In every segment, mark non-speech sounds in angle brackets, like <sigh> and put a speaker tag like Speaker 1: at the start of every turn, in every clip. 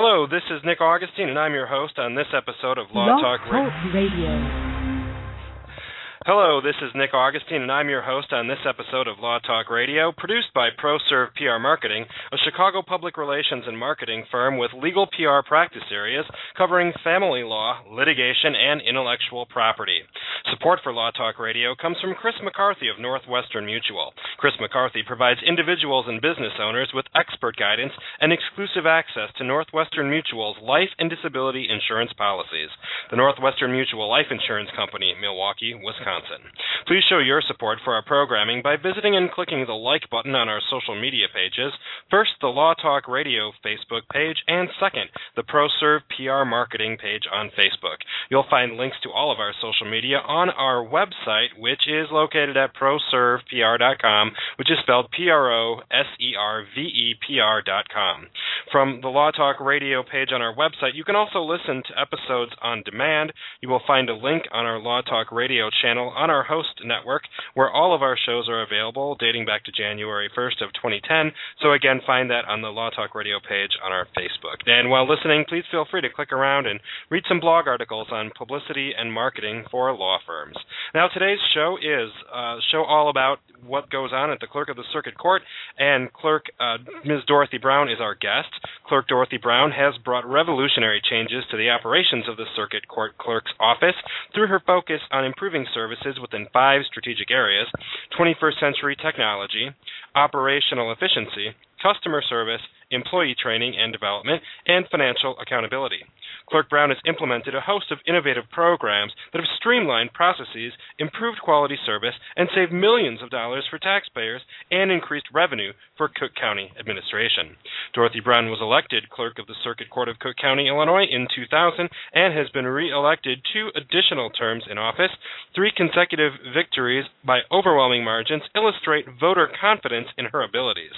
Speaker 1: Hello, this is Nick Augustine, and I'm your host on this episode of Law
Speaker 2: Blog
Speaker 1: Talk Radio.
Speaker 2: Talk Radio.
Speaker 1: Hello, this is Nick Augustine, and I'm your host on this episode of Law Talk Radio, produced by ProServe PR Marketing, a Chicago public relations and marketing firm with legal PR practice areas covering family law, litigation, and intellectual property. Support for Law Talk Radio comes from Chris McCarthy of Northwestern Mutual. Chris McCarthy provides individuals and business owners with expert guidance and exclusive access to Northwestern Mutual's life and disability insurance policies. The Northwestern Mutual Life Insurance Company, Milwaukee, Wisconsin. Please show your support for our programming by visiting and clicking the like button on our social media pages. First, the Law Talk Radio Facebook page, and second, the ProServe PR Marketing page on Facebook. You'll find links to all of our social media on our website, which is located at proservepr.com, which is spelled P R O S E R V E P R.com. From the Law Talk Radio page on our website, you can also listen to episodes on demand. You will find a link on our Law Talk Radio channel on our host network where all of our shows are available dating back to January 1st of 2010. So again, find that on the Law Talk Radio page on our Facebook. And while listening, please feel free to click around and read some blog articles on publicity and marketing for law firms. Now today's show is a show all about what goes on at the Clerk of the Circuit Court, and Clerk uh, Ms. Dorothy Brown is our guest. Clerk Dorothy Brown has brought revolutionary changes to the operations of the Circuit Court Clerk's office through her focus on improving services within five strategic areas 21st century technology, operational efficiency, customer service, employee training and development, and financial accountability. Clerk Brown has implemented a host of innovative programs that have streamlined processes, improved quality service, and saved millions of dollars for taxpayers and increased revenue for Cook County administration. Dorothy Brown was elected Clerk of the Circuit Court of Cook County, Illinois in 2000 and has been re-elected two additional terms in office. Three consecutive victories by overwhelming margins illustrate voter confidence in her abilities.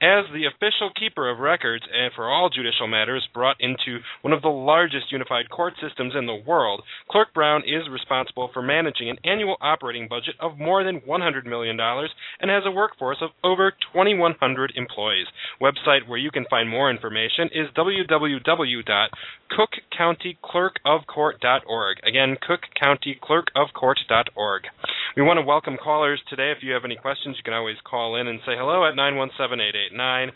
Speaker 1: As the official keeper of records and for all judicial matters brought into one of the largest unified court systems in the world, Clerk Brown is responsible for managing an annual operating budget of more than $100 million and has a workforce of over 2,100 employees. Website where you can find more information is www.cookcountyclerkofcourt.org. Again, cookcountyclerkofcourt.org. We want to welcome callers today. If you have any questions, you can always call in and say hello at 917 889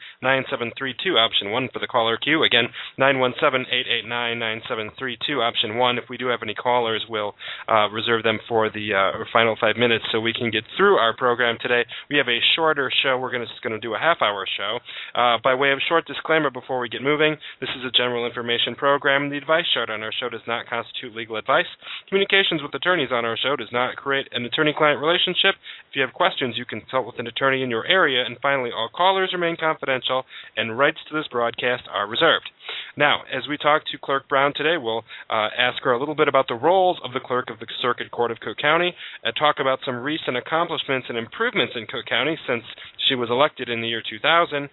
Speaker 1: 9732, option 1 for the caller queue. Again, 917 889 9732, option 1. If we do have any callers, we'll uh, reserve them for the uh, final five minutes so we can get through our program today. We have a shorter show. We're gonna, just going to do a half hour show. Uh, by way of short disclaimer before we get moving, this is a general information program. The advice shared on our show does not constitute legal advice. Communications with attorneys on our show does not create an attorney client relationship. If you have questions, you consult with an attorney in your area. And finally, all callers remain confidential and rights to this broadcast are reserved. Now, as we talk to Clerk Brown today, we'll uh, ask her a little bit about the roles of the Clerk of the Circuit Court of Cook County, and talk about some recent accomplishments and improvements in Cook County since she was elected in the year 2000. Um,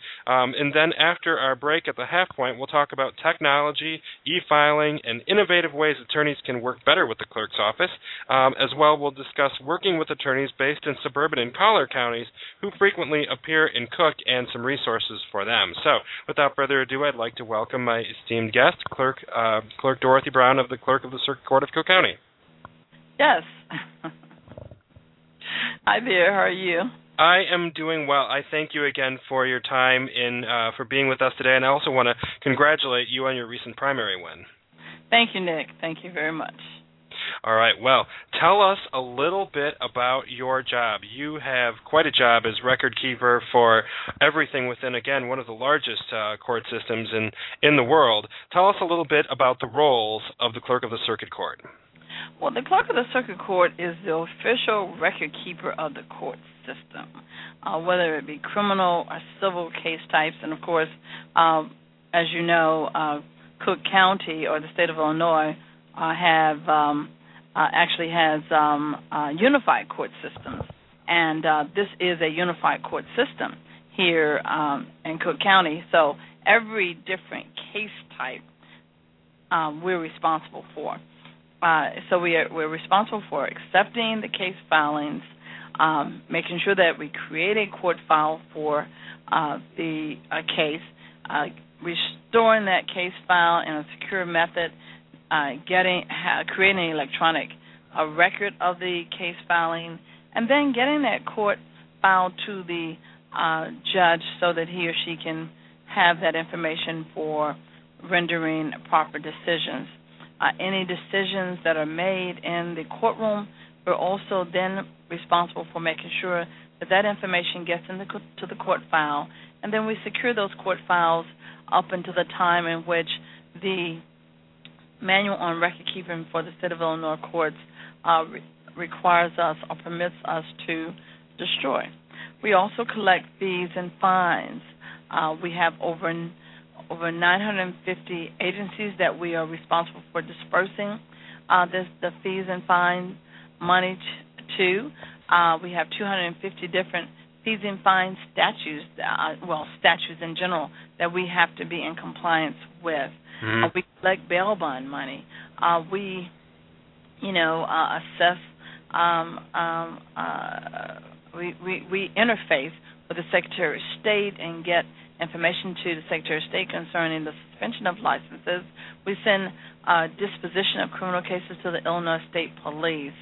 Speaker 1: and then after our break at the half point, we'll talk about technology, e-filing, and innovative ways attorneys can work better with the clerk's office. Um, as well, we'll discuss working with attorneys based in suburban and collar counties who frequently appear in Cook and some resources for them. So, without further ado, I'd like to welcome my esteemed guest, Clerk uh, Clerk Dorothy Brown of the Clerk of the Circuit Court of Cook County.
Speaker 3: Yes. <laughs> Hi there. How are you?
Speaker 1: I am doing well. I thank you again for your time in uh, for being with us today, and I also want to congratulate you on your recent primary win.
Speaker 3: Thank you, Nick. Thank you very much.
Speaker 1: All right. Well, tell us a little bit about your job. You have quite a job as record keeper for everything within, again, one of the largest uh, court systems in in the world. Tell us a little bit about the roles of the clerk of the circuit court.
Speaker 3: Well, the clerk of the circuit court is the official record keeper of the court system, uh, whether it be criminal or civil case types. And of course, um, as you know, uh, Cook County or the state of Illinois uh, have um, uh, actually has um, uh, unified court systems, and uh, this is a unified court system here um, in Cook County. So every different case type um, we're responsible for. Uh, so we are, we're responsible for accepting the case filings, um, making sure that we create a court file for uh, the uh, case, restoring that case file in a secure method, uh, getting ha- creating an electronic a record of the case filing, and then getting that court file to the uh, judge so that he or she can have that information for rendering proper decisions. Uh, any decisions that are made in the courtroom, we're also then responsible for making sure that that information gets into to the court file, and then we secure those court files up until the time in which the manual on record keeping for the state of Illinois courts uh, re- requires us or permits us to destroy. We also collect fees and fines. Uh, we have over over 950 agencies that we are responsible for dispersing uh, this, the fees and fine money t- to. Uh, we have 250 different fees and fine statutes, uh, well, statutes in general that we have to be in compliance with.
Speaker 1: Mm-hmm.
Speaker 3: Uh, we collect bail bond money. Uh, we, you know, uh, assess. Um, um, uh, we, we we interface with the Secretary of State and get information to the Secretary of State concerning the suspension of licenses. We send uh, disposition of criminal cases to the Illinois State Police,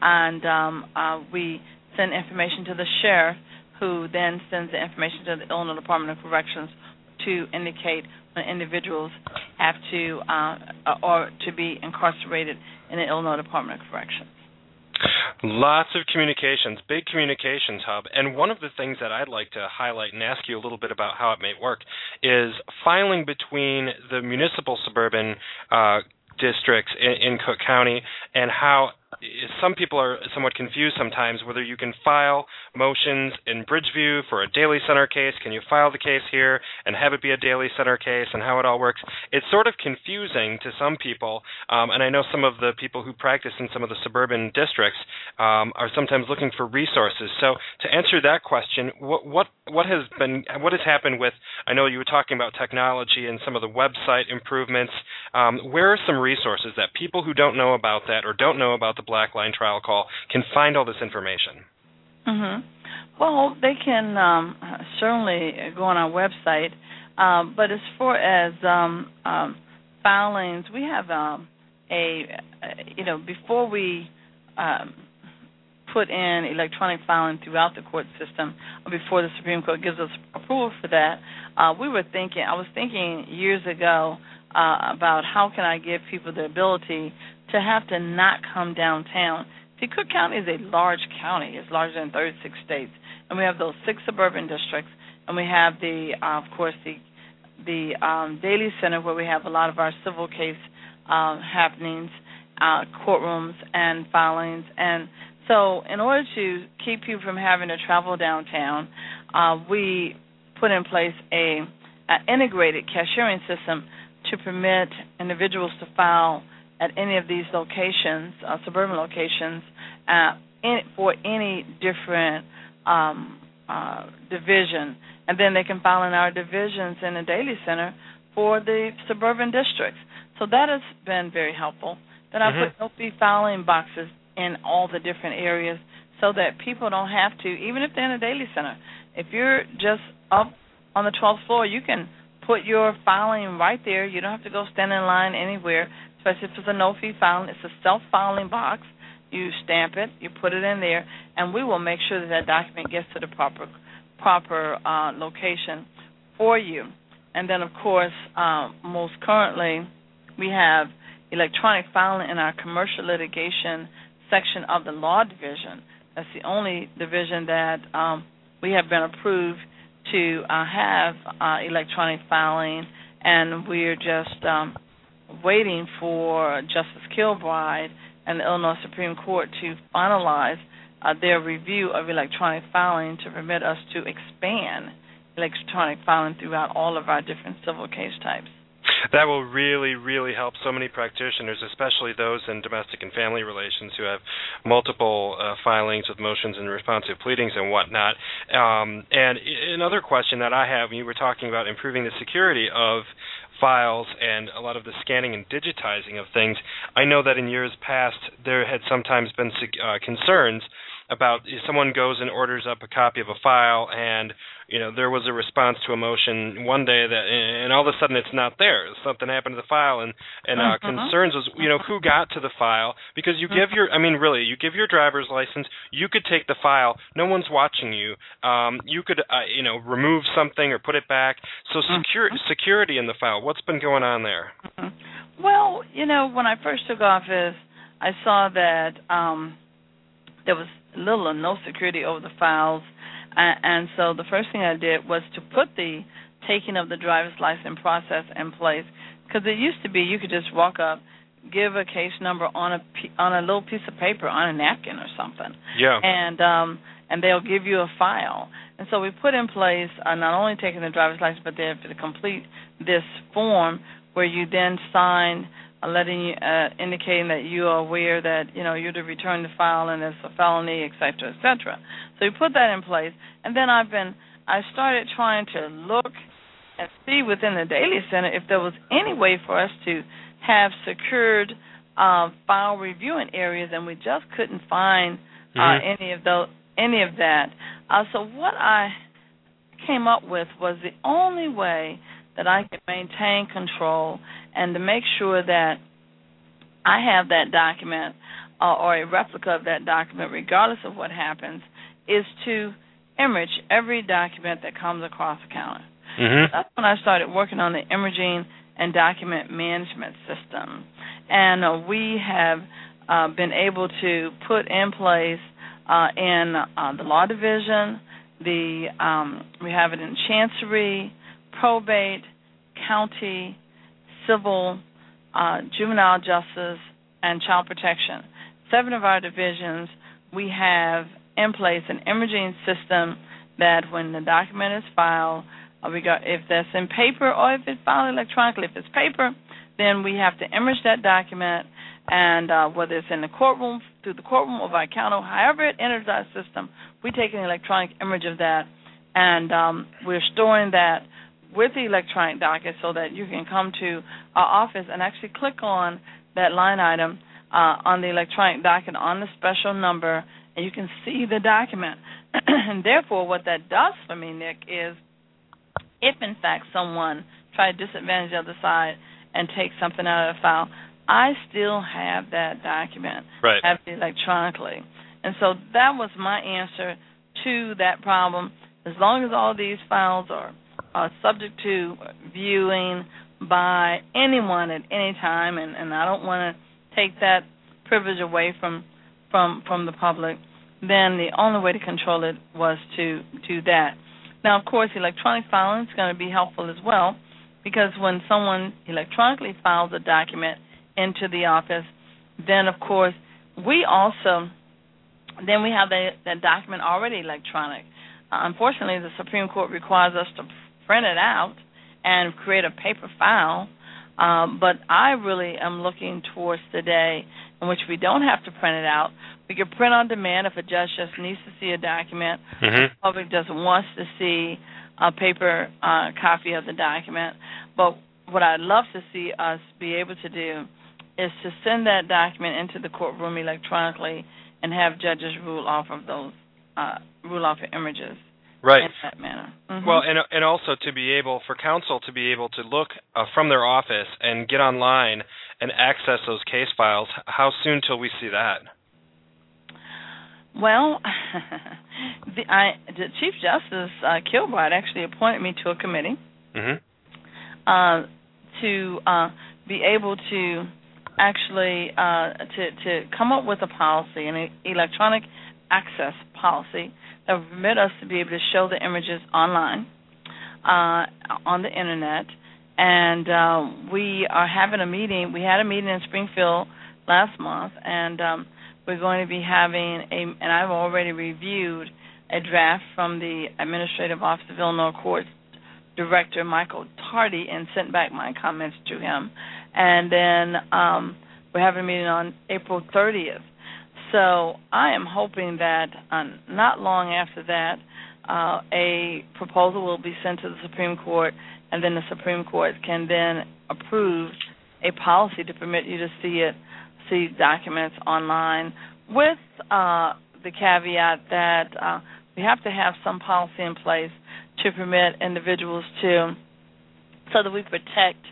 Speaker 3: and um, uh, we send information to the sheriff, who then sends the information to the Illinois Department of Corrections to indicate when individuals have to uh, or to be incarcerated in the Illinois Department of Corrections.
Speaker 1: Lots of communications, big communications hub. And one of the things that I'd like to highlight and ask you a little bit about how it may work is filing between the municipal suburban uh, districts in, in Cook County and how some people are somewhat confused sometimes whether you can file motions in Bridgeview for a Daley Center case. Can you file the case here and have it be a Daley Center case and how it all works? It's sort of confusing to some people, um, and I know some of the people who practice in some of the suburban districts um, are sometimes looking for resources. So to answer that question, what what what has been what has happened with? I know you were talking about technology and some of the website improvements. Um, where are some resources that people who don't know about that or don't know about the Black Line Trial Call can find all this information?
Speaker 3: Mm-hmm. Well, they can um, certainly go on our website, um, but as far as um, um, filings, we have um, a, you know, before we um, put in electronic filing throughout the court system, before the Supreme Court gives us approval for that, uh, we were thinking, I was thinking years ago uh, about how can I give people the ability to have to not come downtown. See, Cook County is a large county. It's larger than 36 states, and we have those six suburban districts, and we have the, uh, of course, the the um, Daley Center where we have a lot of our civil case uh, happenings, uh, courtrooms, and filings. And so, in order to keep you from having to travel downtown, uh, we put in place a, a integrated cashiering system to permit individuals to file at any of these locations, uh, suburban locations, uh, in, for any different um, uh, division, and then they can file in our divisions in the Daley Center for the suburban districts. So that has been very helpful. Then
Speaker 1: mm-hmm.
Speaker 3: I put no fee filing boxes in all the different areas so that people don't have to, even if they're in a Daley Center. If you're just up on the 12th floor, you can put your filing right there. You don't have to go stand in line anywhere especially if it's a no fee filing. It's a self filing box. You stamp it, you put it in there, and we will make sure that that document gets to the proper proper uh, location for you. And then, of course, um, most currently, we have electronic filing in our commercial litigation section of the law division. That's the only division that um, we have been approved to uh, have uh, electronic filing, and we're just um, waiting for Justice Kilbride and the Illinois Supreme Court to finalize uh, their review of electronic filing to permit us to expand electronic filing throughout all of our different civil case types.
Speaker 1: That will really, really help so many practitioners, especially those in domestic and family relations who have multiple uh, filings with motions and responsive pleadings and whatnot. Um, and another question that I have, you were talking about improving the security of files and a lot of the scanning and digitizing of things. I know that in years past there had sometimes been uh, concerns about if someone goes and orders up a copy of a file and you know there was a response to a motion one day that and all of a sudden it's not there something happened to the file and and uh,
Speaker 3: mm-hmm.
Speaker 1: concerns was you know who got to the file because you give your i mean really you give your driver's license you could take the file no one's watching you um you could uh, you know remove something or put it back so secure
Speaker 3: mm-hmm.
Speaker 1: security in the file what's been going on there
Speaker 3: mm-hmm. well you know when i first took office i saw that um there was little or no security over the files and so the first thing I did was to put the taking of the driver's license process in place because it used to be you could just walk up, give a case number on a on a little piece of paper on a napkin or something.
Speaker 1: Yeah.
Speaker 3: And um and they'll give you a file. And so we put in place uh, not only taking the driver's license, but then to complete this form where you then sign uh, letting you uh, indicating that you are aware that you know you're to return the file and it's a felony, et cetera, et cetera. So we put that in place, and then I've been I started trying to look and see within the Daley Center if there was any way for us to have secured uh, file reviewing areas, and we just couldn't find uh, mm-hmm. any of those any of that. Uh, so what I came up with was the only way that I could maintain control and to make sure that I have that document uh, or a replica of that document, regardless of what happens, is to image every document that comes across the counter.
Speaker 1: Mm-hmm.
Speaker 3: That's when I started working on the imaging and document management system. And uh, we have uh, been able to put in place uh, in uh, the law division, the um, we have it in chancery, probate, county, civil, uh, juvenile justice, and child protection. Seven of our divisions, we have in place an imaging system that when the document is filed, uh, we got if that's in paper or if it's filed electronically. If it's paper, then we have to image that document, and uh, whether it's in the courtroom, through the courtroom or by counter, however it enters our system, we take an electronic image of that, and um, we're storing that with the electronic docket so that you can come to our office and actually click on that line item uh, on the electronic docket on the special number, and you can see the document. <clears throat> and therefore, what that does for me, Nick, is if in fact someone tried to disadvantage the other side and take something out of the file, I still have that document,
Speaker 1: right.
Speaker 3: have it electronically. And so that was my answer to that problem. As long as all these files are uh, subject to viewing by anyone at any time, and, and I don't want to take that privilege away from from from the public. Then the only way to control it was to do that. Now, of course, electronic filing is going to be helpful as well, because when someone electronically files a document into the office, then of course we also then we have the, that document already electronic. Uh, unfortunately, the Supreme Court requires us to print it out and create a paper file. Um, but I really am looking towards the day in which we don't have to print it out. We can print on demand if a judge just needs to see a document.
Speaker 1: Mm-hmm.
Speaker 3: The public just wants to see a paper uh, copy of the document. But what I'd love to see us be able to do is to send that document into the courtroom electronically and have judges rule off of those uh, rule off of images
Speaker 1: right.
Speaker 3: in that manner. Mm-hmm.
Speaker 1: Well, and and also to be able for counsel to be able to look uh, from their office and get online and access those case files. How soon till we see that?
Speaker 3: Well, <laughs> the, I, the Chief Justice uh, Kilbride actually appointed me to a committee
Speaker 1: mm-hmm.
Speaker 3: uh, to uh, be able to actually uh, to to come up with a policy, an electronic access policy that will permit us to be able to show the images online uh, on the internet. And uh, we are having a meeting. We had a meeting in Springfield last month, and um, we're going to be having a. And I've already reviewed a draft from the Administrative Office of Illinois Courts Director Michael Tardy and sent back my comments to him. And then um, we're having a meeting on April 30th so I am hoping that uh, not long after that, uh, a proposal will be sent to the Supreme Court, and then the Supreme Court can then approve a policy to permit you to see it, see documents online with uh, the caveat that uh, we have to have some policy in place to permit individuals to, so that we protect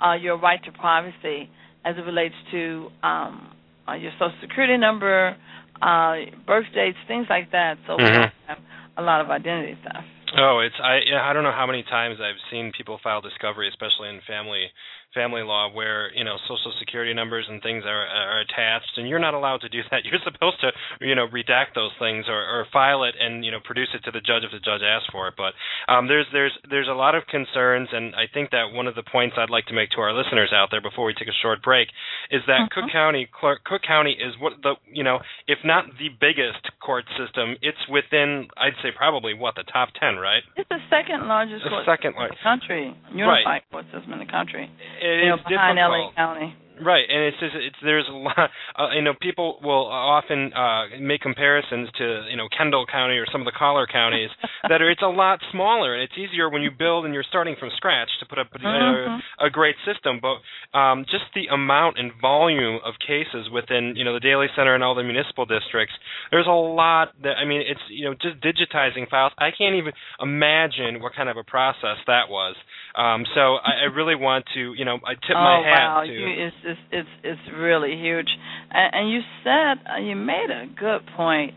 Speaker 3: uh, your right to privacy as it relates to um, uh, your social security number, uh, birth dates, things like that. So mm-hmm. we don't have a lot of identity theft.
Speaker 1: Oh, it's I I don't know how many times I've seen people file discovery, especially in family family law where you know social security numbers and things are, are attached and you're not allowed to do <laughs> that. You're supposed to you know redact those things or, or file it and you know produce it to the judge if the judge asks for it. But um, there's there's there's a lot of concerns and I think that one of the points I'd like to make to our listeners out there before we take a short break is that mm-hmm. Cook County Clark, Cook County is what the you know if not the biggest court system it's within I'd say probably what the top 10 right?
Speaker 3: It's the second largest
Speaker 1: the
Speaker 3: court
Speaker 1: second
Speaker 3: the country. Unified
Speaker 1: right.
Speaker 3: court system in the country
Speaker 1: it is behind
Speaker 3: difficult. LA County.
Speaker 1: Right, and it's just it's there's a lot. <laughs> Uh, you know, people will often uh, make comparisons to you know Kendall County or some of the collar counties <laughs> that are it's a lot smaller and it's easier when you build and you're starting from scratch to put up a,
Speaker 3: mm-hmm.
Speaker 1: a, great system. But um, just the amount and volume of cases within you know the Daley Center and all the municipal districts, there's a lot that I mean it's you know just digitizing files. I can't even imagine what kind of a process that was. Um, so I, I really want to you know I tip
Speaker 3: oh,
Speaker 1: my hat
Speaker 3: wow.
Speaker 1: to.
Speaker 3: You, it's, it's it's it's really huge. And, and you said uh, you made a good point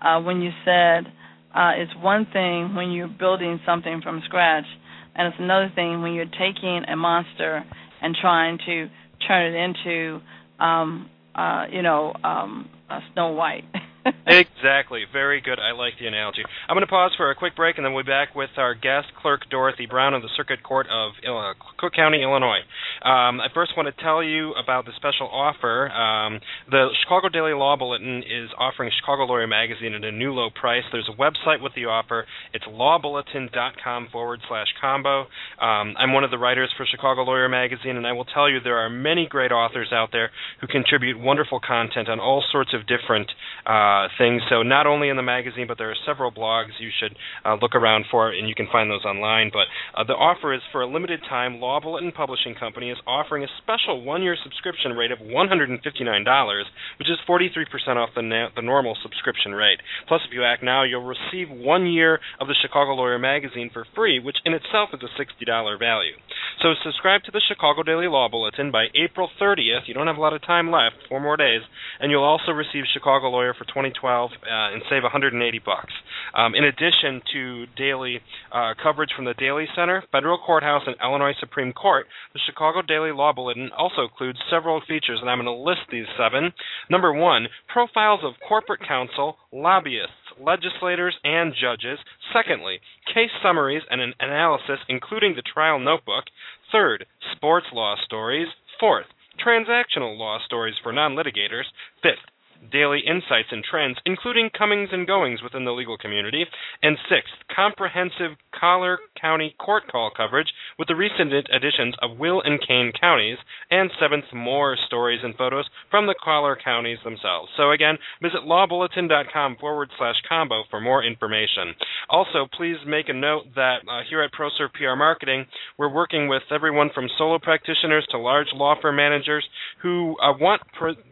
Speaker 3: uh, when you said uh, it's one thing when you're building something from scratch, and it's another thing when you're taking a monster and trying to turn it into, um, uh, you know, um, Snow White. <laughs>
Speaker 1: exactly. Very good. I like the analogy. I'm going to pause for a quick break, and then we'll be back with our guest, Clerk Dorothy Brown of the Circuit Court of uh, Cook County, Illinois. Um, I first want to tell you about the special offer. Um, the Chicago Daily Law Bulletin is offering Chicago Lawyer Magazine at a new low price. There's a website with the offer. It's lawbulletin.com forward slash combo. Um, I'm one of the writers for Chicago Lawyer Magazine, and I will tell you there are many great authors out there who contribute wonderful content on all sorts of different uh, things. So not only in the magazine, but there are several blogs you should uh, look around for, and you can find those online. But uh, the offer is for a limited time. Law Bulletin Publishing Company is offering a special one-year subscription rate of $159, which is 43% off the, na- the normal subscription rate. Plus, if you act now, you'll receive one year of the Chicago Lawyer magazine for free, which in itself is a $60 value. So subscribe to the Chicago Daily Law Bulletin by April 30th. You don't have a lot of time left, four more days, and you'll also receive Chicago Lawyer for 2012 uh, and save 180 bucks. Um, in addition to daily uh, coverage from the Daley Center, Federal Courthouse, and Illinois Supreme Court, the Chicago Daily Law Bulletin also includes several features, and I'm going to list these seven. Number one, profiles of corporate counsel, lobbyists, legislators, and judges. Secondly, case summaries and an analysis, including the trial notebook. Third, sports law stories. Fourth, transactional law stories for non litigators. Fifth, daily insights and trends, including comings and goings within the legal community. And sixth, comprehensive Collar County court call coverage with the recent additions of Will and Kane counties. And seventh, more stories and photos from the Collar counties themselves. So again, visit lawbulletin.com forward slash combo for more information. Also, please make a note that uh, here at ProServe PR Marketing, we're working with everyone from solo practitioners to large law firm managers who uh, want,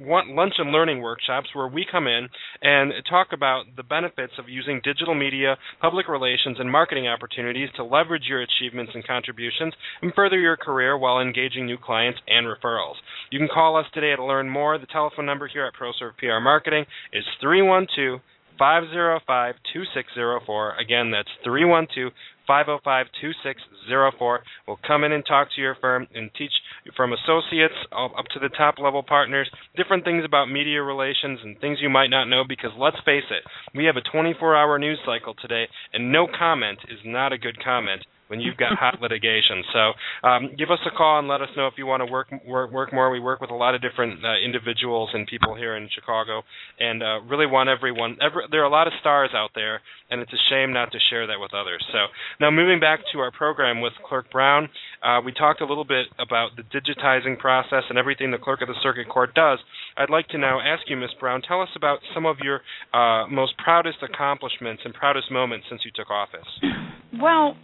Speaker 1: want lunch and learning workshops workshops where we come in and talk about the benefits of using digital media, public relations, and marketing opportunities to leverage your achievements and contributions and further your career while engaging new clients and referrals. You can call us today to learn more. The telephone number here at ProServe PR Marketing is 312 505 2604. Again, that's 312 505 2604. We'll come in and talk to your firm and teach from associates up to the top level partners different things about media relations and things you might not know because let's face it, we have a 24 hour news cycle today, and no comment is not a good comment when you've got hot litigation. So um, give us a call and let us know if you want to work work, work more. We work with a lot of different uh, individuals and people here in Chicago, and uh, really want everyone. Every, there are a lot of stars out there, and it's a shame not to share that with others. So now moving back to our program with Clerk Brown, uh, we talked a little bit about the digitizing process and everything the Clerk of the Circuit Court does. I'd like to now ask you, Ms. Brown, tell us about some of your uh, most proudest accomplishments and proudest moments since you took office.
Speaker 3: Well,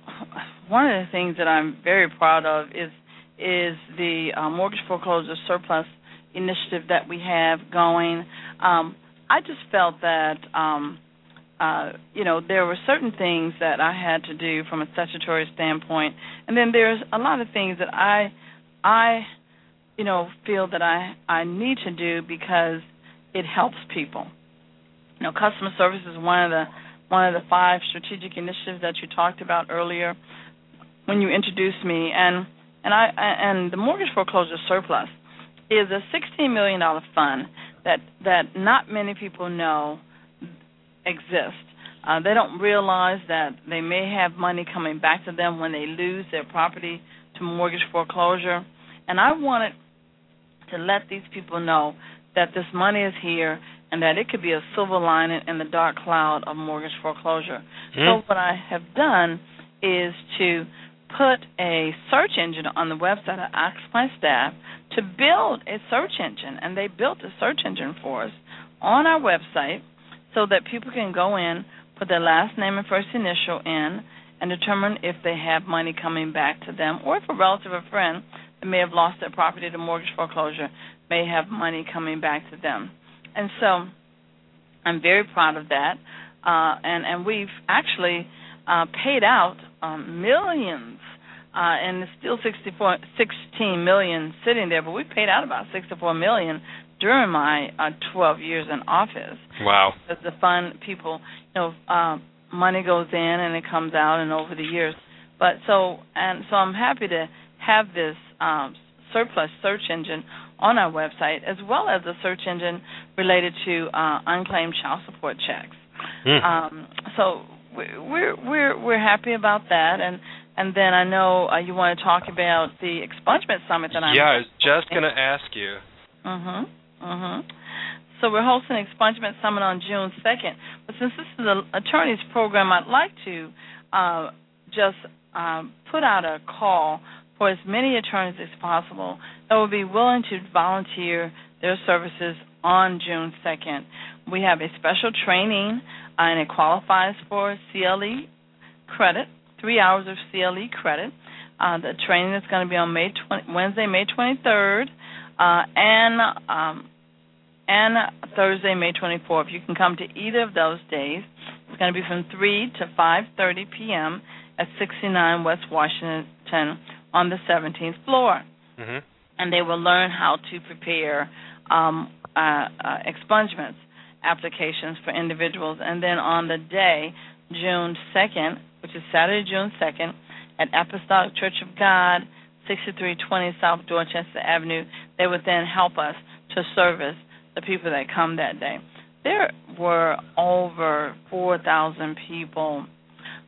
Speaker 3: one of the things that I'm very proud of is is the uh, mortgage foreclosure surplus initiative that we have going. Um, I just felt that um, uh, you know there were certain things that I had to do from a statutory standpoint, and then there's a lot of things that I I you know feel that I I need to do because it helps people. You know, customer service is one of the one of the five strategic initiatives that you talked about earlier when you introduced me, and and I and the mortgage foreclosure surplus is a sixteen million dollar fund that that not many people know exists. Uh, they don't realize that they may have money coming back to them when they lose their property to mortgage foreclosure, and I wanted to let these people know that this money is here and that it could be a silver lining in the dark cloud of mortgage foreclosure. Mm. So what I have done is to put a search engine on the website. I asked my staff to build a search engine, and they built a search engine for us on our website so that people can go in, put their last name and first initial in, and determine if they have money coming back to them, or if a relative or friend that may have lost their property to mortgage foreclosure may have money coming back to them. And so I'm very proud of that. Uh, and, and we've actually uh, paid out um, millions, uh, and it's still 64, 16 million sitting there, but we paid out about 64 million during my uh, 12 years in office.
Speaker 1: Wow.
Speaker 3: Because the fund people, you know, uh, money goes in and it comes out, and over the years. But so and so, I'm happy to have this um, surplus search engine on our website, as well as a search engine related to uh, unclaimed child support checks. Mm. Um, so we're we're we're happy about that, and and then I know uh, you want to talk about the expungement summit that I'm.
Speaker 1: Yeah, I was just going to ask you.
Speaker 3: Mhm. Mhm. So we're hosting an expungement summit on June second. But since this is an attorneys program, I'd like to uh, just um, put out a call for as many attorneys as possible that will be willing to volunteer their services on June 2nd. We have a special training, uh, and it qualifies for CLE credit, three hours of CLE credit. Uh, the training is going to be on May 20, Wednesday, May 23rd, uh, and um, and Thursday, May 24th. You can come to either of those days. It's going to be from 3 to 5:30 p.m. at 69 West Washington on the 17th floor.
Speaker 1: Mm-hmm.
Speaker 3: And they will learn how to prepare um, uh, uh, expungements applications for individuals. And then on the day, June 2nd, which is Saturday, June 2nd, at Apostolic Church of God, 6320 South Dorchester Avenue, they would then help us to service the people that come that day. There were over 4,000 people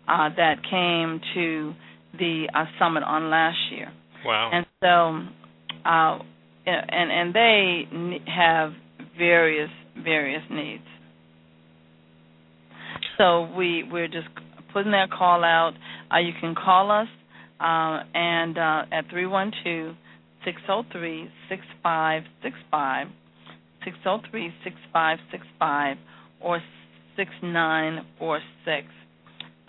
Speaker 3: uh, that came to the uh, summit on last year.
Speaker 1: Wow!
Speaker 3: And so, uh, and and they have various various needs. So we we're just putting that call out. Uh, you can call us uh, and uh, at 312 603 6565, 603 6565, or 6946.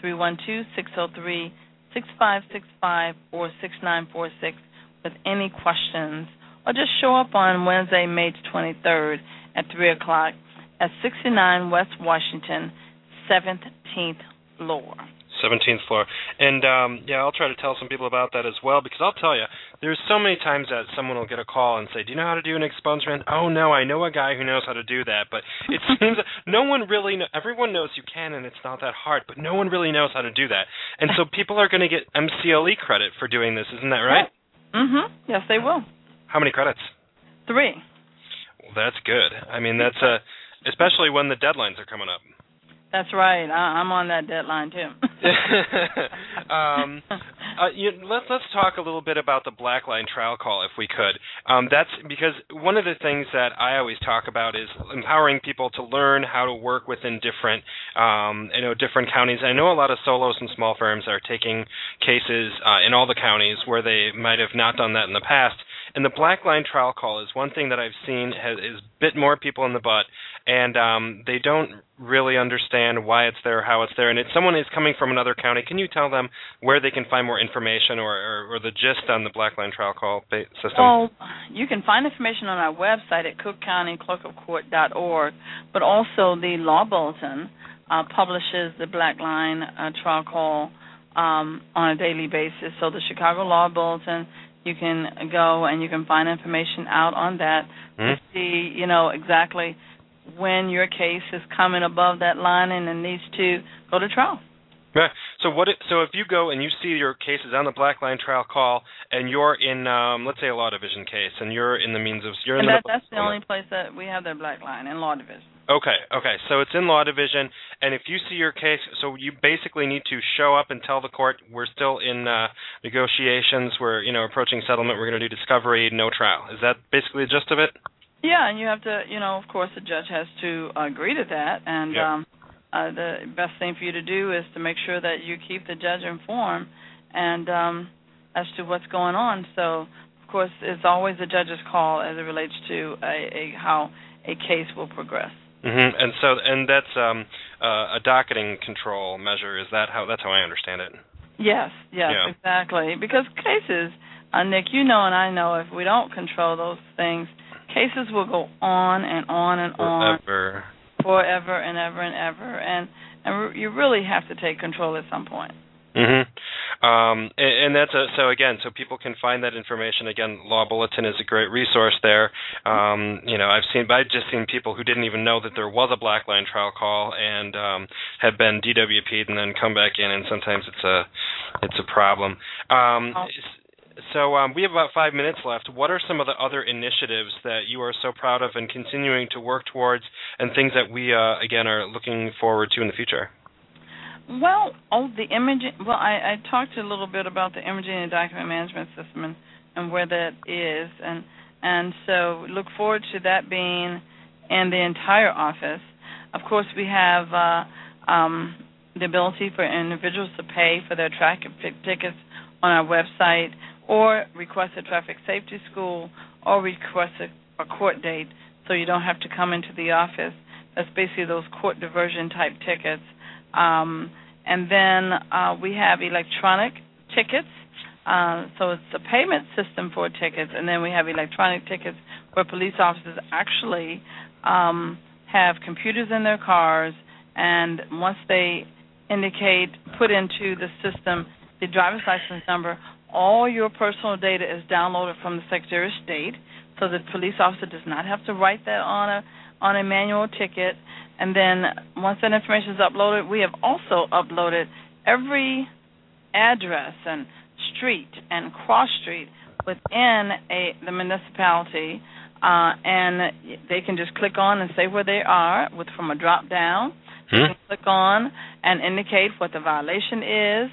Speaker 3: 312 603 6565 or 6946 with any questions, or just show up on Wednesday, May 23rd at 3 o'clock at 69 West Washington, 17th floor.
Speaker 1: 17th floor. And um yeah, I'll try to tell some people about that as well because I'll tell you, there's so many times that someone will get a call and say, "Do you know how to do an expungement?" "Oh no, I know a guy who knows how to do that." But it <laughs> seems no one really know, everyone knows you can and it's not that hard, but no one really knows how to do that. And so people are going to get MCLE credit for doing this, isn't that right?
Speaker 3: Mhm. Yes, they will.
Speaker 1: How many credits?
Speaker 3: 3.
Speaker 1: Well, that's good. I mean, that's a especially when the deadlines are coming up.
Speaker 3: That's right. I, am on that deadline too. <laughs>
Speaker 1: um, uh, you, let's let's talk a little bit about the Blackline trial call, if we could. Um, that's because one of the things that I always talk about is empowering people to learn how to work within different, um, you know, different counties. I know a lot of solos and small firms are taking cases uh, in all the counties where they might have not done that in the past And the black line trial call is one thing that I've seen has is bit more people in the butt, and um, they don't really understand why it's there, how it's there. And if someone is coming from another county, can you tell them where they can find more information or, or, or the gist on the black line trial call system?
Speaker 3: Well, you can find information on our website at cookcountyclerkofcourt.org, but also the law bulletin uh, publishes the black line uh, trial call um, on a daily basis. So the Chicago Law Bulletin, you can go and you can find information out on that
Speaker 1: mm-hmm.
Speaker 3: to see, you know, exactly when your case is coming above that line and it needs to go to trial.
Speaker 1: Right. So what? It, so if you go and you see your cases on the Black Line trial call, and you're in, um, let's say, a law division case, and you're in the means of you're in and
Speaker 3: that,
Speaker 1: the
Speaker 3: that's the only place that we have the Black Line in law division.
Speaker 1: Okay, okay. So it's in law division, and if you see your case, so you basically need to show up and tell the court we're still in uh, negotiations, we're you know approaching settlement, we're going to do discovery, no trial. Is that basically the gist of it?
Speaker 3: Yeah, and you have to, you know, of course, the judge has to agree to that, and
Speaker 1: yep.
Speaker 3: um, uh, the best thing for you to do is to make sure that you keep the judge informed and um, as to what's going on. So, of course, it's always the judge's call as it relates to a, a how a case will progress.
Speaker 1: Mm-hmm. And so, and that's um, uh, a docketing control measure. Is that how? That's how I understand it.
Speaker 3: Yes. Yes.
Speaker 1: Yeah.
Speaker 3: Exactly. Because cases, uh, Nick, you know, and I know, if we don't control those things, cases will go on and on and
Speaker 1: on forever,
Speaker 3: forever and ever and ever, and and you really have to take control at some point.
Speaker 1: Mhm. Um, and, and that's a, so again, so people can find that information. Again, Law Bulletin is a great resource there. Um, you know, I've seen, I've just seen people who didn't even know that there was a black line trial call and um, have been DWP'd and then come back in, and sometimes it's a, it's a problem. Um. So um, we have about five minutes left. What are some of the other initiatives that you are so proud of and continuing to work towards, and things that we uh, again are looking forward to in the future?
Speaker 3: Well, oh, the imaging. Well, I, I talked a little bit about the imaging and document management system and, and where that is, and and so look forward to that being in the entire office. Of course, we have uh, um, the ability for individuals to pay for their traffic tickets on our website or request a traffic safety school or request a, a court date so you don't have to come into the office. That's basically those court diversion type tickets. Um, and then uh, we have electronic tickets. Uh, so it's a payment system for tickets, and then we have electronic tickets where police officers actually um, have computers in their cars, and once they indicate, put into the system the driver's license number, all your personal data is downloaded from the Secretary of State, so the police officer does not have to write that on a on a manual ticket. And then once that information is uploaded, we have also uploaded every address and street and cross street within a the municipality, uh, and they can just click on and say where they are with from a drop down.
Speaker 1: Hmm?
Speaker 3: You can click on and indicate what the violation is,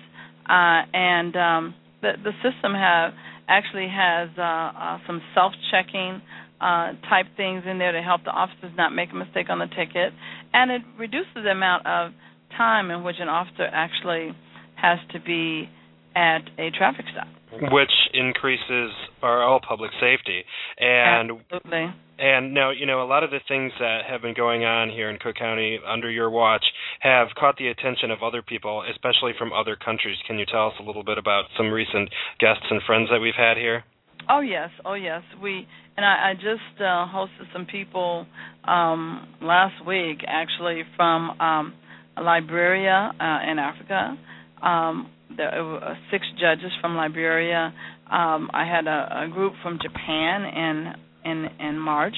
Speaker 3: uh, and um, the the system have actually has uh, uh, some self checking uh, type things in there to help the officers not make a mistake on the ticket, and it reduces the amount of time in which an officer actually has to be at a traffic stop
Speaker 1: which increases our all public safety. And
Speaker 3: Absolutely.
Speaker 1: And now, you know, a lot of the things that have been going on here in Cook County under your watch have caught the attention of other people, especially from other countries. Can you tell us a little bit about some recent guests and friends that we've had here?
Speaker 3: Oh yes, oh yes. We and I, I just uh, hosted some people um, last week, actually from um, Liberia uh, in Africa. Um, there were six judges from Liberia. Um, I had a, a group from Japan in in in March.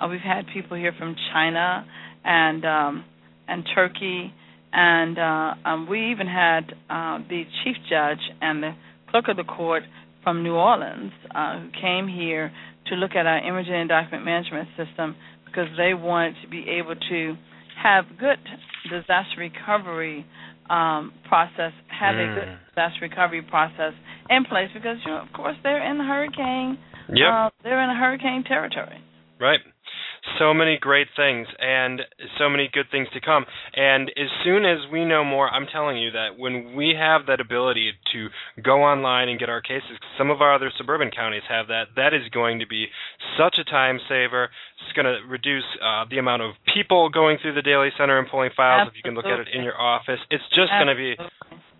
Speaker 3: Uh, we've had people here from China and um, and Turkey, and uh, um, we even had uh, the chief judge and the clerk of the court from New Orleans uh, who came here to look at our imaging and document management system because they wanted to be able to have good disaster recovery um, process, have
Speaker 1: mm.
Speaker 3: a good disaster recovery process in place because, you know, of course, they're in the hurricane.
Speaker 1: Yep.
Speaker 3: Uh, they're in a hurricane territory.
Speaker 1: Right. So many great things and so many good things to come. And as soon as we know more, I'm telling you that when we have that ability to go online and get our cases, some of our other suburban counties have that, that is going to be such a time saver. It's going to reduce uh, the amount of people going through the Daley Center and pulling files
Speaker 3: Absolutely.
Speaker 1: if you can look at it in your office. It's just going to be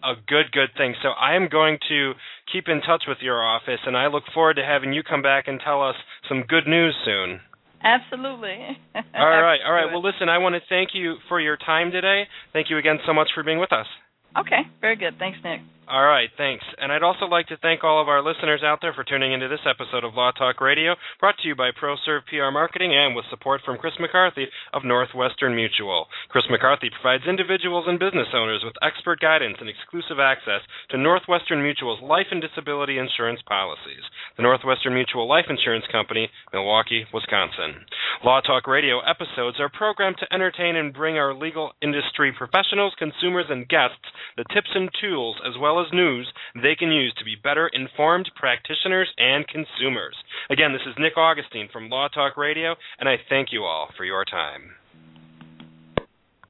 Speaker 1: a good, good thing. So I am going to keep in touch with your office, and I look forward to having you come back and tell us some good news soon.
Speaker 3: Absolutely. <laughs>
Speaker 1: all right, all right. Well, listen, I want to thank you for your time today. Thank you again so much for being with us.
Speaker 3: Okay, very good. Thanks, Nick.
Speaker 1: All right, thanks. And I'd also like to thank all of our listeners out there for tuning into this episode of Law Talk Radio, brought to you by ProServe PR Marketing and with support from Chris McCarthy of Northwestern Mutual. Chris McCarthy provides individuals and business owners with expert guidance and exclusive access to Northwestern Mutual's life and disability insurance policies. The Northwestern Mutual Life Insurance Company, Milwaukee, Wisconsin. Law Talk Radio episodes are programmed to entertain and bring our legal industry professionals, consumers, and guests the tips and tools as well as news they can use to be better informed practitioners and consumers. Again, this is Nick Augustine from Law Talk Radio, and I thank you all for your time.